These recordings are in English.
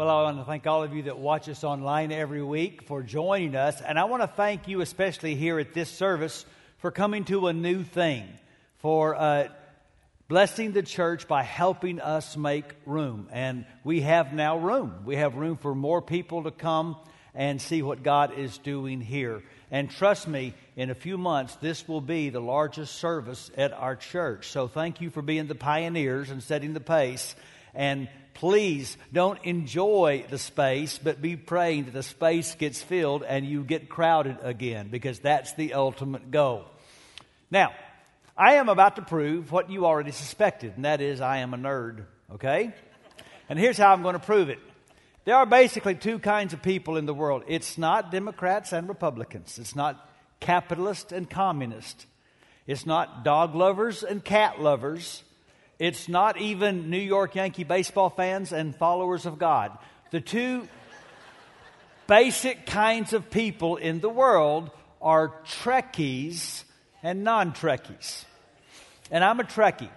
Well, I want to thank all of you that watch us online every week for joining us. And I want to thank you, especially here at this service, for coming to a new thing, for uh, blessing the church by helping us make room. And we have now room. We have room for more people to come and see what God is doing here. And trust me, in a few months, this will be the largest service at our church. So thank you for being the pioneers and setting the pace. And please don't enjoy the space, but be praying that the space gets filled and you get crowded again, because that's the ultimate goal. Now, I am about to prove what you already suspected, and that is I am a nerd, okay? And here's how I'm going to prove it. There are basically two kinds of people in the world it's not Democrats and Republicans, it's not capitalist and communist, it's not dog lovers and cat lovers, it's not even New York Yankee baseball fans and followers of God. The two basic kinds of people in the world are Trekkies and non Trekkies. And I'm a Trekkie.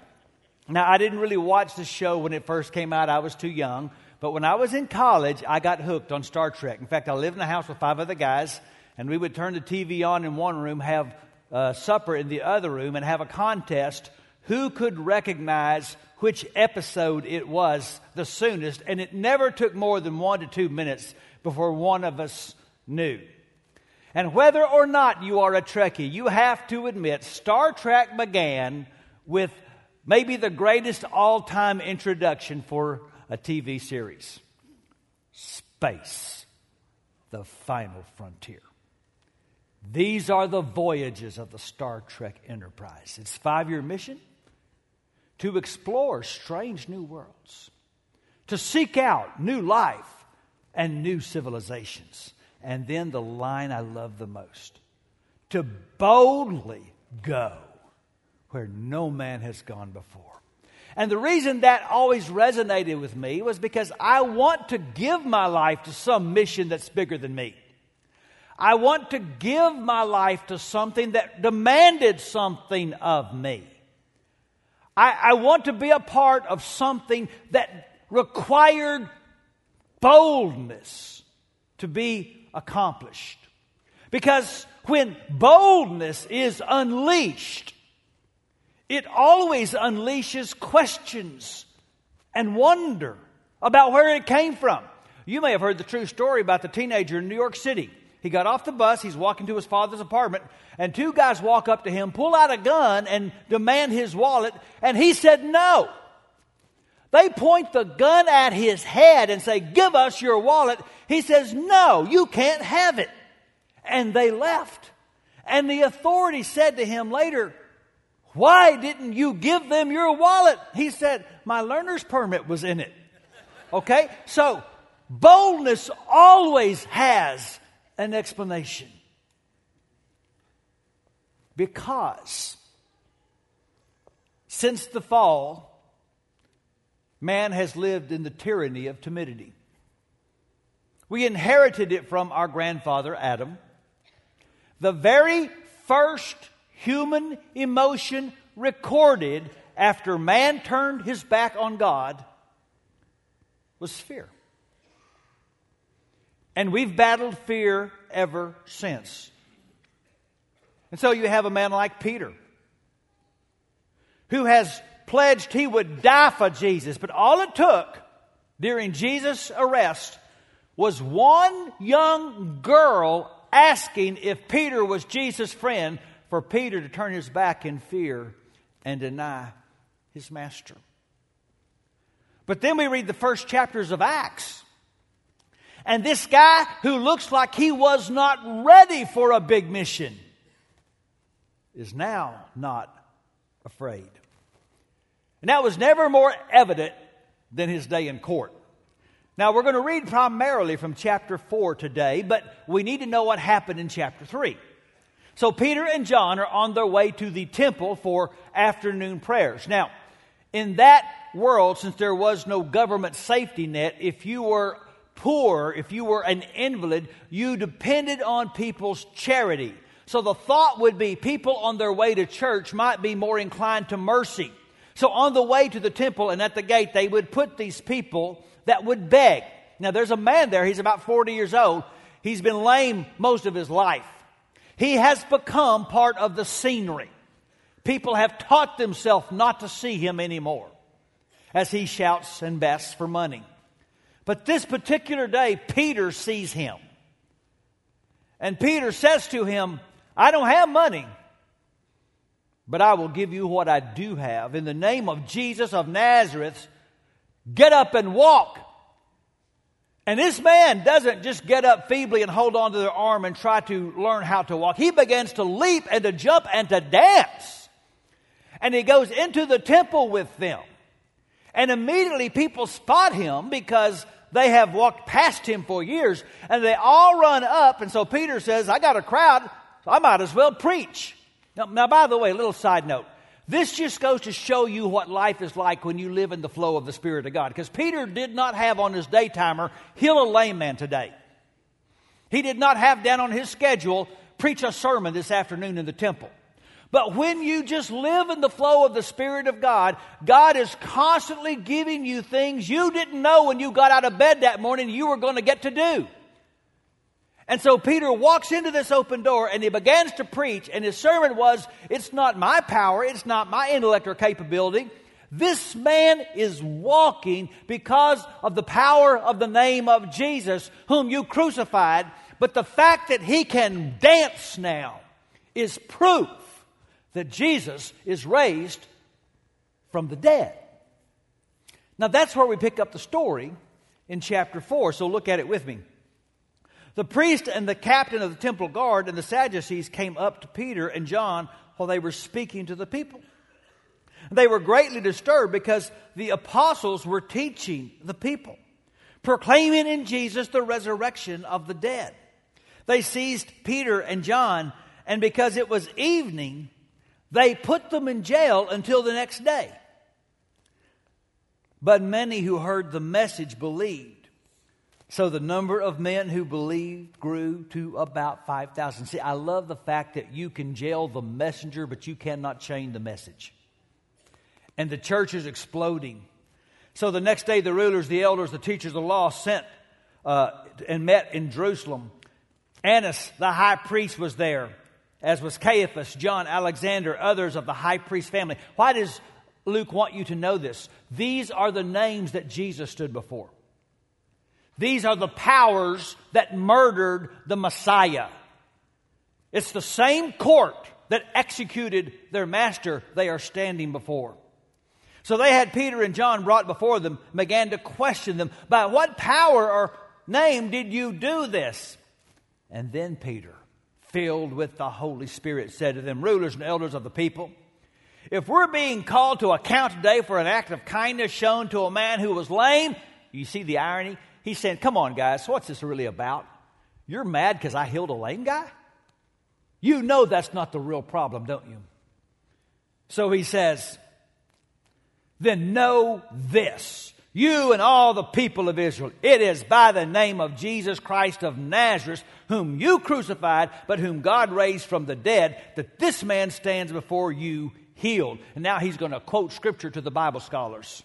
Now, I didn't really watch the show when it first came out, I was too young. But when I was in college, I got hooked on Star Trek. In fact, I lived in a house with five other guys, and we would turn the TV on in one room, have uh, supper in the other room, and have a contest who could recognize which episode it was the soonest. And it never took more than one to two minutes before one of us knew. And whether or not you are a Trekkie, you have to admit Star Trek began with maybe the greatest all time introduction for a TV series Space, the final frontier. These are the voyages of the Star Trek Enterprise. Its five year mission to explore strange new worlds, to seek out new life and new civilizations. And then the line I love the most to boldly go where no man has gone before. And the reason that always resonated with me was because I want to give my life to some mission that's bigger than me. I want to give my life to something that demanded something of me. I, I want to be a part of something that required boldness to be accomplished. Because when boldness is unleashed, it always unleashes questions and wonder about where it came from. You may have heard the true story about the teenager in New York City. He got off the bus, he's walking to his father's apartment, and two guys walk up to him, pull out a gun, and demand his wallet, and he said no. They point the gun at his head and say, Give us your wallet. He says, No, you can't have it. And they left. And the authority said to him later, why didn't you give them your wallet? He said, My learner's permit was in it. Okay? So, boldness always has an explanation. Because since the fall, man has lived in the tyranny of timidity. We inherited it from our grandfather Adam. The very first human emotion recorded after man turned his back on God was fear. And we've battled fear ever since. And so you have a man like Peter who has pledged he would die for Jesus, but all it took during Jesus' arrest was one young girl asking if Peter was Jesus' friend for Peter to turn his back in fear and deny his master. But then we read the first chapters of Acts. And this guy who looks like he was not ready for a big mission is now not afraid. And that was never more evident than his day in court. Now, we're going to read primarily from chapter 4 today, but we need to know what happened in chapter 3. So Peter and John are on their way to the temple for afternoon prayers. Now, in that world, since there was no government safety net, if you were poor, if you were an invalid, you depended on people's charity. So the thought would be people on their way to church might be more inclined to mercy. So on the way to the temple and at the gate, they would put these people that would beg. Now, there's a man there, he's about 40 years old. He's been lame most of his life. He has become part of the scenery. People have taught themselves not to see him anymore as he shouts and bests for money. But this particular day, Peter sees him. And Peter says to him, I don't have money, but I will give you what I do have. In the name of Jesus of Nazareth, get up and walk. And this man doesn't just get up feebly and hold on to their arm and try to learn how to walk. He begins to leap and to jump and to dance. And he goes into the temple with them. And immediately people spot him because they have walked past him for years and they all run up. And so Peter says, I got a crowd, so I might as well preach. Now, now by the way, a little side note. This just goes to show you what life is like when you live in the flow of the Spirit of God. Because Peter did not have on his day timer, heal a lame man today. He did not have down on his schedule, preach a sermon this afternoon in the temple. But when you just live in the flow of the Spirit of God, God is constantly giving you things you didn't know when you got out of bed that morning you were going to get to do. And so Peter walks into this open door and he begins to preach, and his sermon was It's not my power, it's not my intellect or capability. This man is walking because of the power of the name of Jesus, whom you crucified. But the fact that he can dance now is proof that Jesus is raised from the dead. Now, that's where we pick up the story in chapter 4, so look at it with me. The priest and the captain of the temple guard and the Sadducees came up to Peter and John while they were speaking to the people. They were greatly disturbed because the apostles were teaching the people, proclaiming in Jesus the resurrection of the dead. They seized Peter and John, and because it was evening, they put them in jail until the next day. But many who heard the message believed. So the number of men who believed grew to about 5,000. See, I love the fact that you can jail the messenger, but you cannot chain the message. And the church is exploding. So the next day, the rulers, the elders, the teachers of the law sent uh, and met in Jerusalem. Annas, the high priest, was there as was Caiaphas, John, Alexander, others of the high priest family. Why does Luke want you to know this? These are the names that Jesus stood before. These are the powers that murdered the Messiah. It's the same court that executed their master they are standing before. So they had Peter and John brought before them, began to question them, by what power or name did you do this? And then Peter filled with the Holy Spirit, said to them, Rulers and elders of the people, if we're being called to account today for an act of kindness shown to a man who was lame, you see the irony? He's saying, Come on, guys, what's this really about? You're mad because I healed a lame guy? You know that's not the real problem, don't you? So he says, Then know this you and all the people of Israel. It is by the name of Jesus Christ of Nazareth, whom you crucified, but whom God raised from the dead, that this man stands before you healed. And now he's going to quote scripture to the Bible scholars.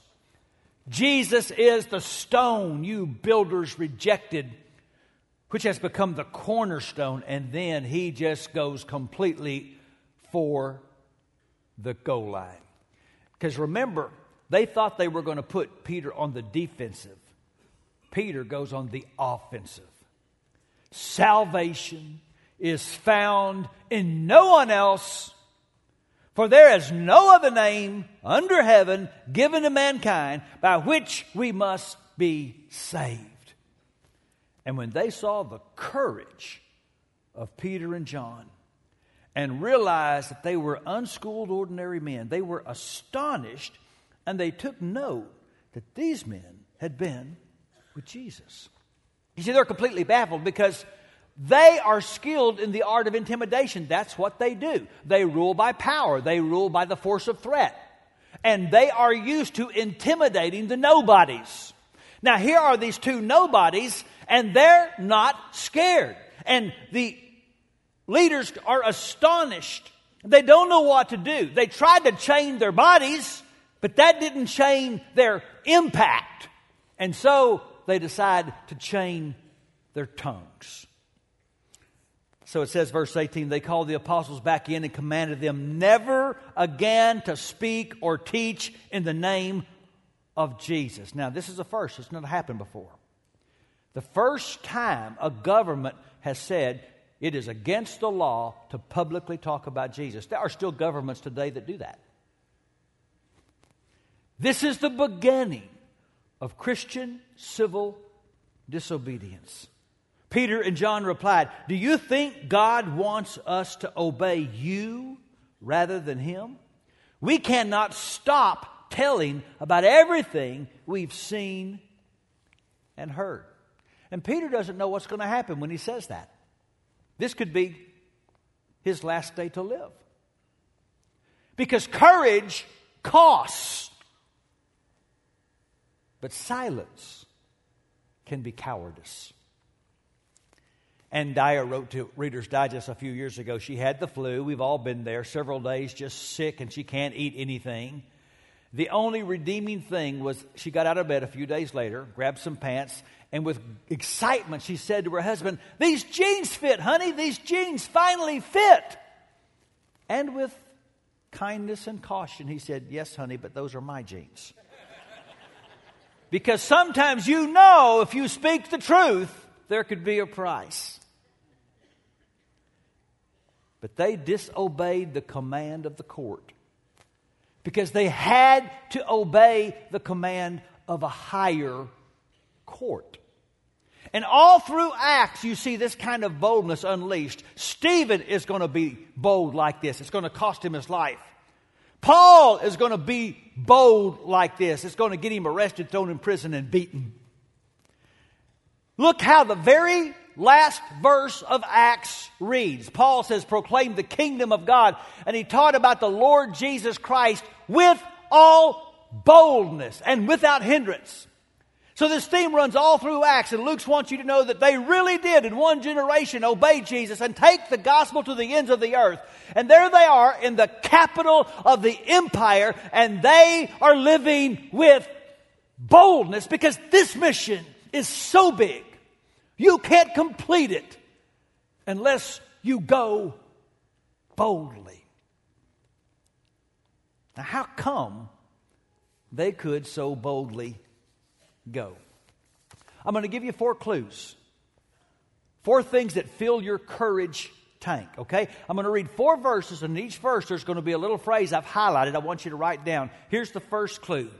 Jesus is the stone you builders rejected, which has become the cornerstone. And then he just goes completely for the goal line. Because remember, they thought they were going to put Peter on the defensive. Peter goes on the offensive. Salvation is found in no one else, for there is no other name under heaven given to mankind by which we must be saved. And when they saw the courage of Peter and John and realized that they were unschooled, ordinary men, they were astonished and they took note that these men had been with Jesus. You see, they're completely baffled because they are skilled in the art of intimidation. That's what they do. They rule by power, they rule by the force of threat. And they are used to intimidating the nobodies. Now, here are these two nobodies, and they're not scared. And the leaders are astonished. They don't know what to do. They tried to chain their bodies, but that didn't change their impact. And so they decide to chain their tongues. So it says, verse 18, they called the apostles back in and commanded them never again to speak or teach in the name of Jesus. Now, this is a first, it's never happened before. The first time a government has said it is against the law to publicly talk about Jesus. There are still governments today that do that. This is the beginning of Christian civil disobedience. Peter and John replied, Do you think God wants us to obey you rather than Him? We cannot stop telling about everything we've seen and heard. And Peter doesn't know what's going to happen when he says that. This could be his last day to live. Because courage costs, but silence can be cowardice. And Dyer wrote to Reader's Digest a few years ago. She had the flu. We've all been there, several days just sick, and she can't eat anything. The only redeeming thing was she got out of bed a few days later, grabbed some pants, and with excitement, she said to her husband, These jeans fit, honey. These jeans finally fit. And with kindness and caution, he said, Yes, honey, but those are my jeans. Because sometimes you know if you speak the truth, there could be a price. But they disobeyed the command of the court because they had to obey the command of a higher court. And all through Acts, you see this kind of boldness unleashed. Stephen is going to be bold like this, it's going to cost him his life. Paul is going to be bold like this. It's going to get him arrested, thrown in prison, and beaten. Look how the very last verse of Acts reads. Paul says, Proclaim the kingdom of God. And he taught about the Lord Jesus Christ with all boldness and without hindrance. So this theme runs all through Acts, and Luke wants you to know that they really did in one generation obey Jesus and take the gospel to the ends of the earth. And there they are in the capital of the empire, and they are living with boldness because this mission is so big. You can't complete it unless you go boldly. Now, how come they could so boldly go? I'm going to give you four clues. Four things that fill your courage tank, okay? I'm going to read four verses, and in each verse there's going to be a little phrase I've highlighted I want you to write down. Here's the first clue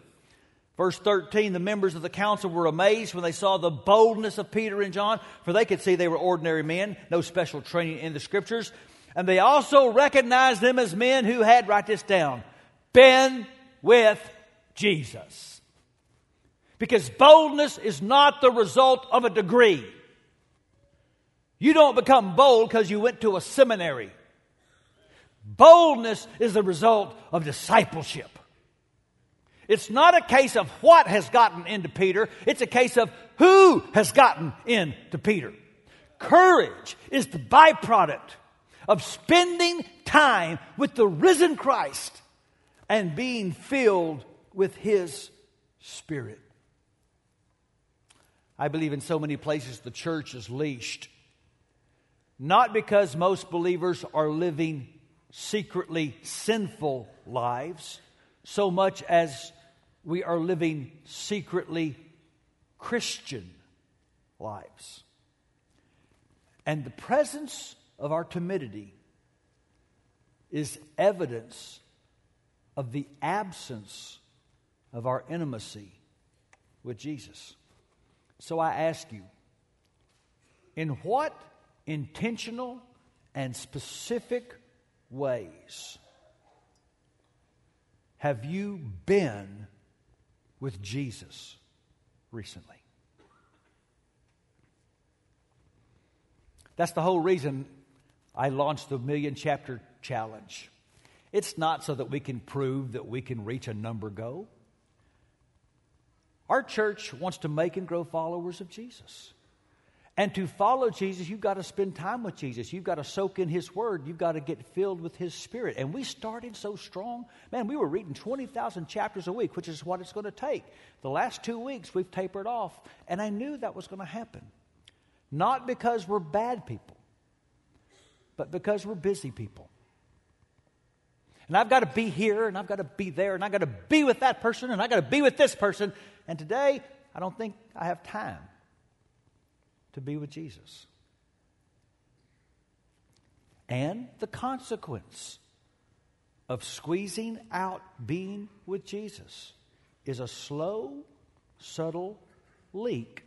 Verse 13, the members of the council were amazed when they saw the boldness of Peter and John, for they could see they were ordinary men, no special training in the scriptures. And they also recognized them as men who had, write this down, been with Jesus. Because boldness is not the result of a degree. You don't become bold because you went to a seminary. Boldness is the result of discipleship. It's not a case of what has gotten into Peter, it's a case of who has gotten into Peter. Courage is the byproduct of spending time with the risen Christ and being filled with His Spirit. I believe in so many places the church is leashed, not because most believers are living secretly sinful lives, so much as we are living secretly Christian lives. And the presence of our timidity is evidence of the absence of our intimacy with Jesus. So I ask you, in what intentional and specific ways have you been with Jesus recently. That's the whole reason I launched the Million Chapter Challenge. It's not so that we can prove that we can reach a number goal. Our church wants to make and grow followers of Jesus. And to follow Jesus, you've got to spend time with Jesus. You've got to soak in His Word. You've got to get filled with His Spirit. And we started so strong. Man, we were reading 20,000 chapters a week, which is what it's going to take. The last two weeks, we've tapered off. And I knew that was going to happen. Not because we're bad people, but because we're busy people. And I've got to be here, and I've got to be there, and I've got to be with that person, and I've got to be with this person. And today, I don't think I have time to be with Jesus. And the consequence of squeezing out being with Jesus is a slow, subtle leak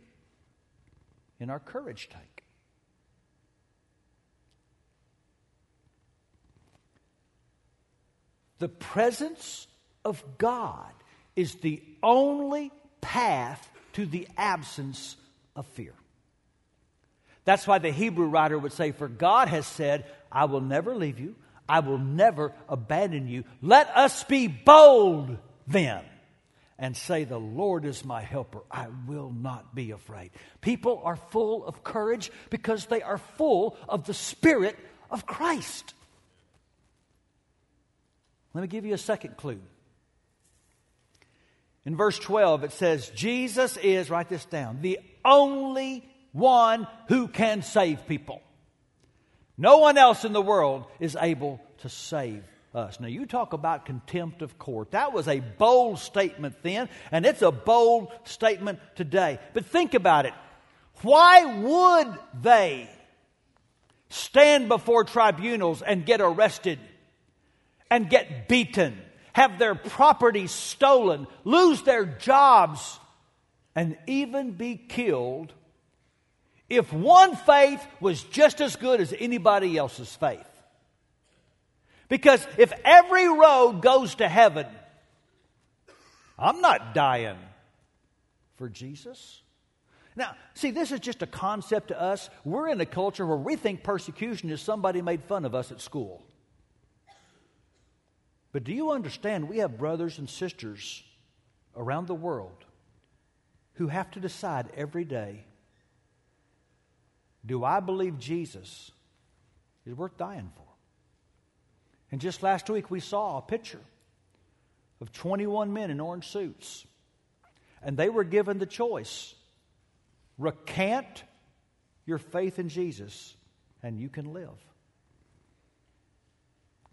in our courage tank. The presence of God is the only path to the absence of fear. That's why the Hebrew writer would say, For God has said, I will never leave you, I will never abandon you. Let us be bold then and say, The Lord is my helper. I will not be afraid. People are full of courage because they are full of the Spirit of Christ. Let me give you a second clue. In verse 12, it says, Jesus is, write this down, the only one who can save people. No one else in the world is able to save us. Now, you talk about contempt of court. That was a bold statement then, and it's a bold statement today. But think about it. Why would they stand before tribunals and get arrested and get beaten, have their property stolen, lose their jobs, and even be killed if one faith was just as good as anybody else's faith. Because if every road goes to heaven, I'm not dying for Jesus. Now, see, this is just a concept to us. We're in a culture where we think persecution is somebody made fun of us at school. But do you understand we have brothers and sisters around the world who have to decide every day do I believe Jesus is worth dying for? And just last week, we saw a picture of 21 men in orange suits. And they were given the choice recant your faith in Jesus, and you can live.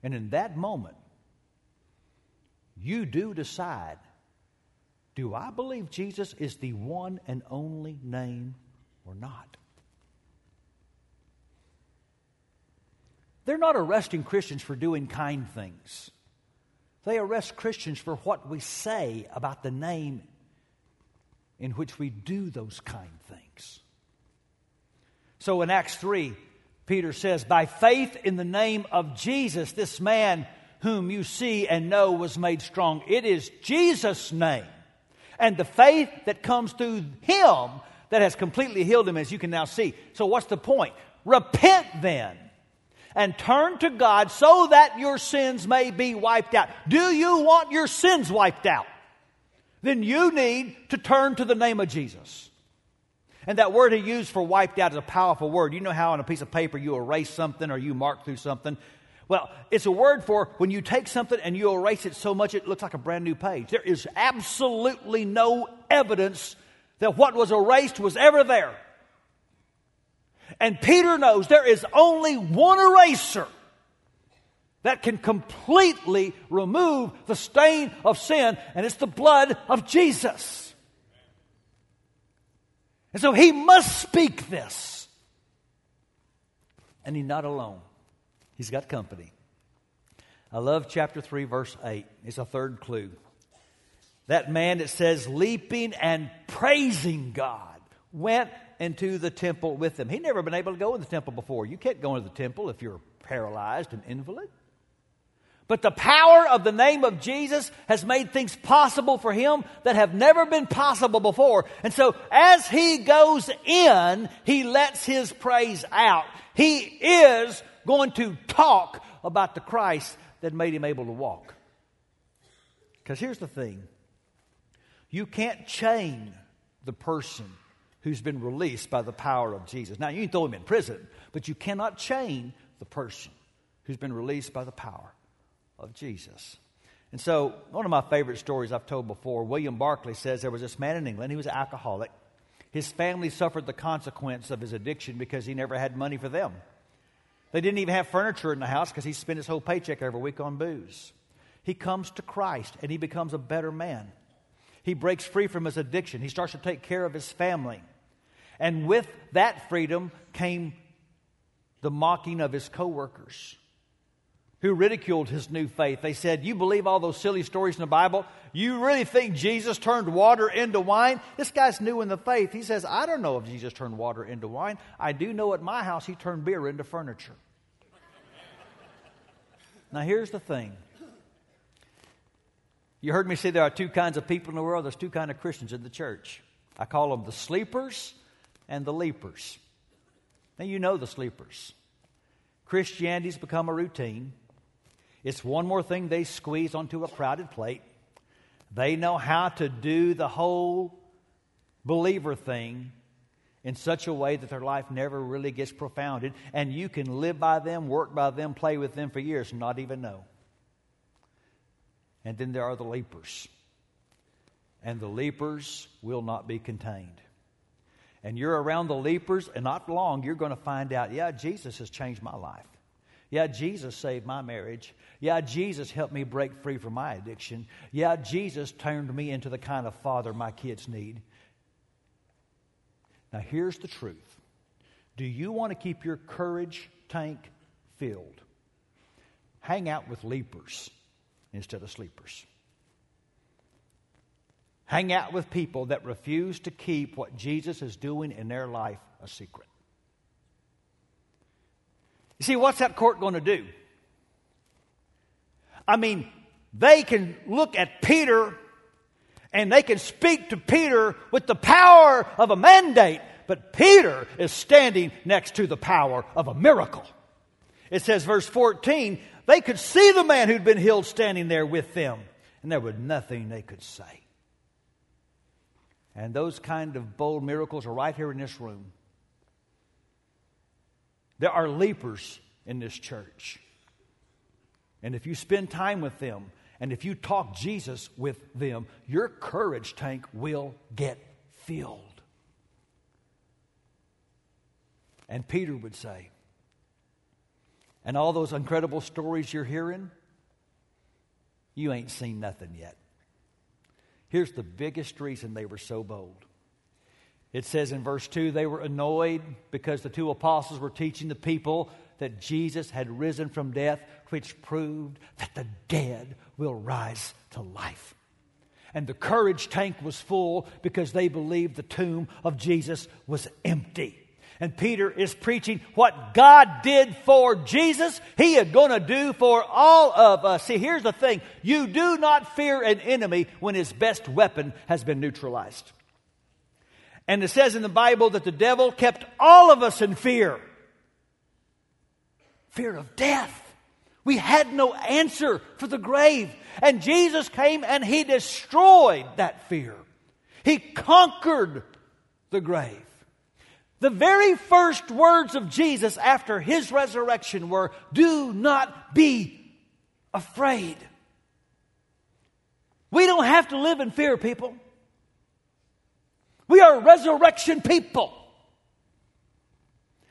And in that moment, you do decide do I believe Jesus is the one and only name or not? They're not arresting Christians for doing kind things. They arrest Christians for what we say about the name in which we do those kind things. So in Acts 3, Peter says, By faith in the name of Jesus, this man whom you see and know was made strong. It is Jesus' name. And the faith that comes through him that has completely healed him, as you can now see. So, what's the point? Repent then and turn to God so that your sins may be wiped out. Do you want your sins wiped out? Then you need to turn to the name of Jesus. And that word he used for wiped out is a powerful word. You know how on a piece of paper you erase something or you mark through something? Well, it's a word for when you take something and you erase it so much it looks like a brand new page. There is absolutely no evidence that what was erased was ever there. And Peter knows there is only one eraser that can completely remove the stain of sin, and it's the blood of Jesus. And so he must speak this. And he's not alone, he's got company. I love chapter 3, verse 8. It's a third clue. That man, it says, leaping and praising God, went into the temple with them. He'd never been able to go in the temple before. You can't go into the temple if you're paralyzed and invalid. But the power of the name of Jesus has made things possible for him that have never been possible before. And so as he goes in, he lets his praise out. He is going to talk about the Christ that made him able to walk. Because here's the thing you can't chain the person who's been released by the power of Jesus. Now, you can throw him in prison, but you cannot chain the person who's been released by the power of Jesus. And so, one of my favorite stories I've told before, William Barclay says there was this man in England, he was an alcoholic. His family suffered the consequence of his addiction because he never had money for them. They didn't even have furniture in the house because he spent his whole paycheck every week on booze. He comes to Christ and he becomes a better man. He breaks free from his addiction. He starts to take care of his family. And with that freedom came the mocking of his coworkers who ridiculed his new faith. They said, You believe all those silly stories in the Bible? You really think Jesus turned water into wine? This guy's new in the faith. He says, I don't know if Jesus turned water into wine. I do know at my house he turned beer into furniture. now, here's the thing. You heard me say there are two kinds of people in the world. There's two kinds of Christians in the church. I call them the sleepers and the leapers. Now, you know the sleepers. Christianity's become a routine. It's one more thing they squeeze onto a crowded plate. They know how to do the whole believer thing in such a way that their life never really gets profounded, and you can live by them, work by them, play with them for years and not even know. And then there are the leapers. And the leapers will not be contained. And you're around the leapers, and not long, you're going to find out, yeah, Jesus has changed my life. Yeah, Jesus saved my marriage. Yeah, Jesus helped me break free from my addiction. Yeah, Jesus turned me into the kind of father my kids need. Now, here's the truth Do you want to keep your courage tank filled? Hang out with leapers instead of sleepers. Hang out with people that refuse to keep what Jesus is doing in their life a secret. You see, what's that court going to do? I mean, they can look at Peter and they can speak to Peter with the power of a mandate, but Peter is standing next to the power of a miracle. It says, verse 14, they could see the man who'd been healed standing there with them, and there was nothing they could say. And those kind of bold miracles are right here in this room. There are leapers in this church. And if you spend time with them and if you talk Jesus with them, your courage tank will get filled. And Peter would say, and all those incredible stories you're hearing, you ain't seen nothing yet. Here's the biggest reason they were so bold. It says in verse 2 they were annoyed because the two apostles were teaching the people that Jesus had risen from death, which proved that the dead will rise to life. And the courage tank was full because they believed the tomb of Jesus was empty. And Peter is preaching what God did for Jesus, he is going to do for all of us. See, here's the thing you do not fear an enemy when his best weapon has been neutralized. And it says in the Bible that the devil kept all of us in fear fear of death. We had no answer for the grave. And Jesus came and he destroyed that fear. He conquered the grave. The very first words of Jesus after his resurrection were, Do not be afraid. We don't have to live in fear, people. We are resurrection people.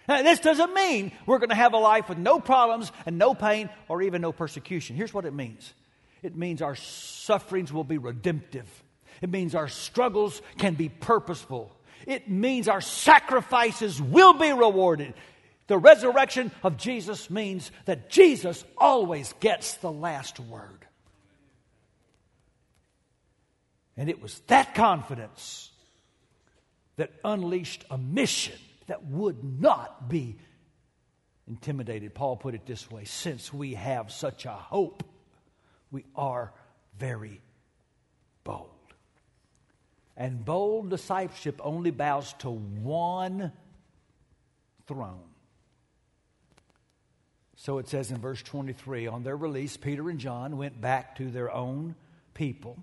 Now, this doesn't mean we're going to have a life with no problems and no pain or even no persecution. Here's what it means it means our sufferings will be redemptive, it means our struggles can be purposeful, it means our sacrifices will be rewarded. The resurrection of Jesus means that Jesus always gets the last word. And it was that confidence that unleashed a mission that would not be intimidated. Paul put it this way since we have such a hope, we are very bold. And bold discipleship only bows to one throne. So it says in verse 23 on their release, Peter and John went back to their own people,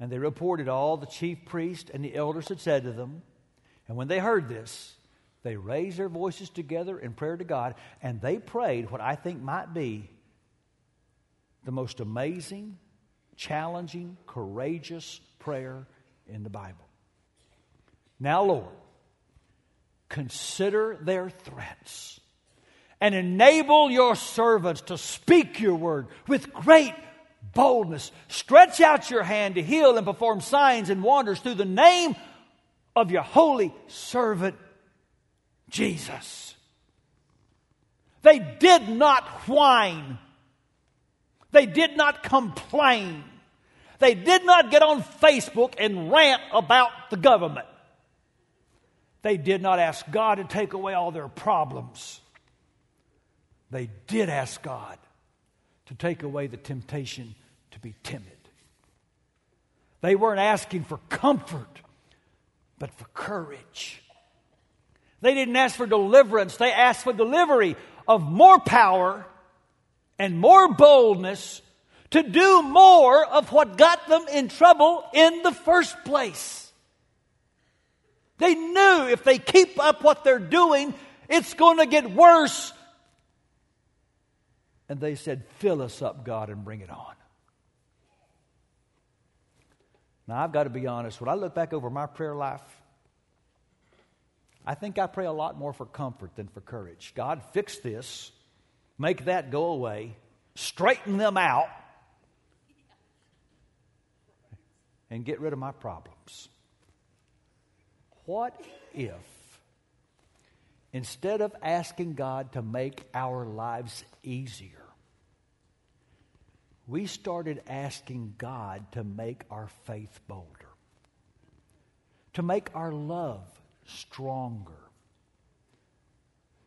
and they reported all the chief priests and the elders had said to them. And when they heard this, they raised their voices together in prayer to God, and they prayed what I think might be the most amazing, challenging, courageous prayer in the Bible. Now, Lord, consider their threats and enable your servants to speak your word with great boldness. Stretch out your hand to heal and perform signs and wonders through the name of your holy servant, Jesus. They did not whine. They did not complain. They did not get on Facebook and rant about the government. They did not ask God to take away all their problems. They did ask God to take away the temptation be timid. They weren't asking for comfort, but for courage. They didn't ask for deliverance, they asked for delivery of more power and more boldness to do more of what got them in trouble in the first place. They knew if they keep up what they're doing, it's going to get worse. And they said, Fill us up, God, and bring it on. Now, I've got to be honest. When I look back over my prayer life, I think I pray a lot more for comfort than for courage. God, fix this, make that go away, straighten them out, and get rid of my problems. What if, instead of asking God to make our lives easier, we started asking God to make our faith bolder, to make our love stronger,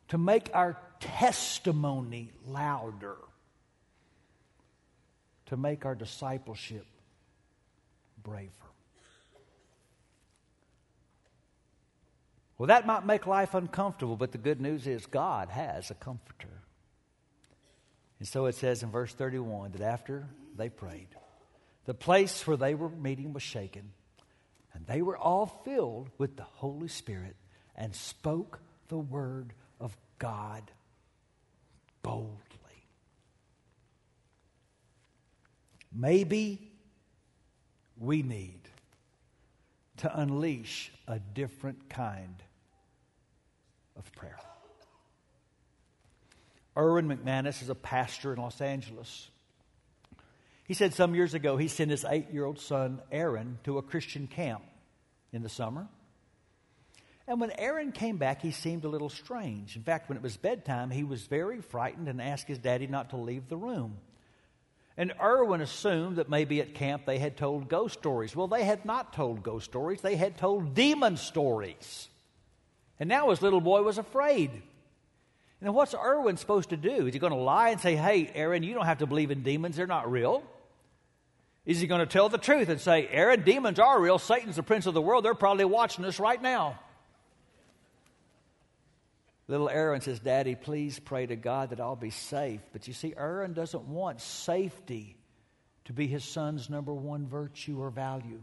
to make our testimony louder, to make our discipleship braver? Well, that might make life uncomfortable, but the good news is God has a comforter. And so it says in verse 31 that after they prayed, the place where they were meeting was shaken, and they were all filled with the Holy Spirit and spoke the word of God boldly. Maybe we need to unleash a different kind of prayer. Erwin McManus is a pastor in Los Angeles. He said some years ago he sent his eight year old son, Aaron, to a Christian camp in the summer. And when Aaron came back, he seemed a little strange. In fact, when it was bedtime, he was very frightened and asked his daddy not to leave the room. And Erwin assumed that maybe at camp they had told ghost stories. Well, they had not told ghost stories, they had told demon stories. And now his little boy was afraid. And what's Erwin supposed to do? Is he going to lie and say, hey, Aaron, you don't have to believe in demons, they're not real? Is he going to tell the truth and say, Aaron, demons are real, Satan's the prince of the world, they're probably watching us right now? Little Aaron says, Daddy, please pray to God that I'll be safe. But you see, Aaron doesn't want safety to be his son's number one virtue or value.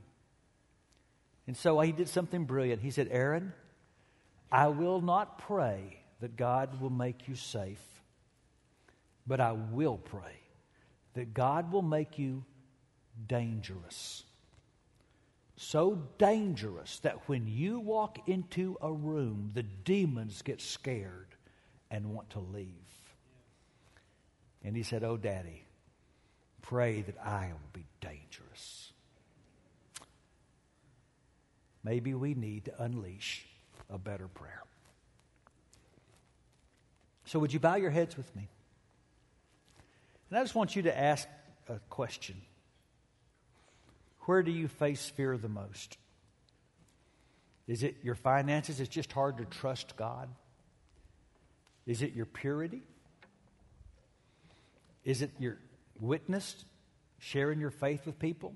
And so he did something brilliant. He said, Aaron, I will not pray that God will make you safe, but I will pray that God will make you dangerous. So dangerous that when you walk into a room, the demons get scared and want to leave. And he said, Oh, Daddy, pray that I will be dangerous. Maybe we need to unleash a better prayer. So, would you bow your heads with me? And I just want you to ask a question Where do you face fear the most? Is it your finances? It's just hard to trust God? Is it your purity? Is it your witness, sharing your faith with people?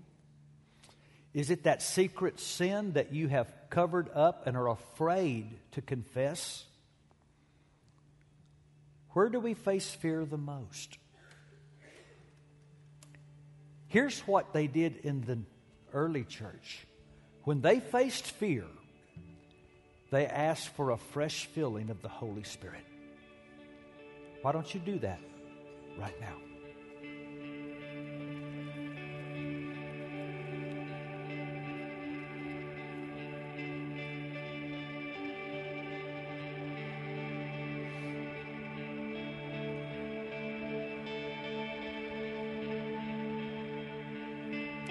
Is it that secret sin that you have covered up and are afraid to confess? Where do we face fear the most? Here's what they did in the early church when they faced fear, they asked for a fresh filling of the Holy Spirit. Why don't you do that right now?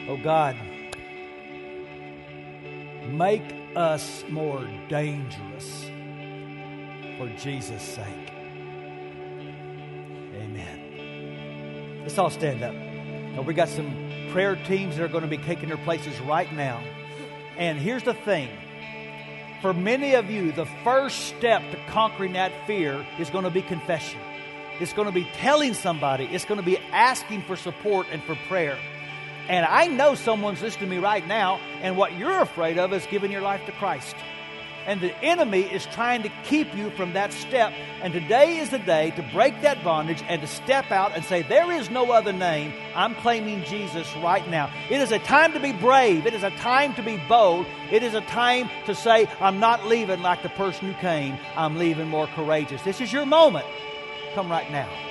Oh God, make us more dangerous for Jesus' sake. Amen. Let's all stand up. Now, we got some prayer teams that are going to be taking their places right now. And here's the thing for many of you, the first step to conquering that fear is going to be confession. It's going to be telling somebody, it's going to be asking for support and for prayer. And I know someone's listening to me right now, and what you're afraid of is giving your life to Christ. And the enemy is trying to keep you from that step. And today is the day to break that bondage and to step out and say, There is no other name. I'm claiming Jesus right now. It is a time to be brave. It is a time to be bold. It is a time to say, I'm not leaving like the person who came. I'm leaving more courageous. This is your moment. Come right now.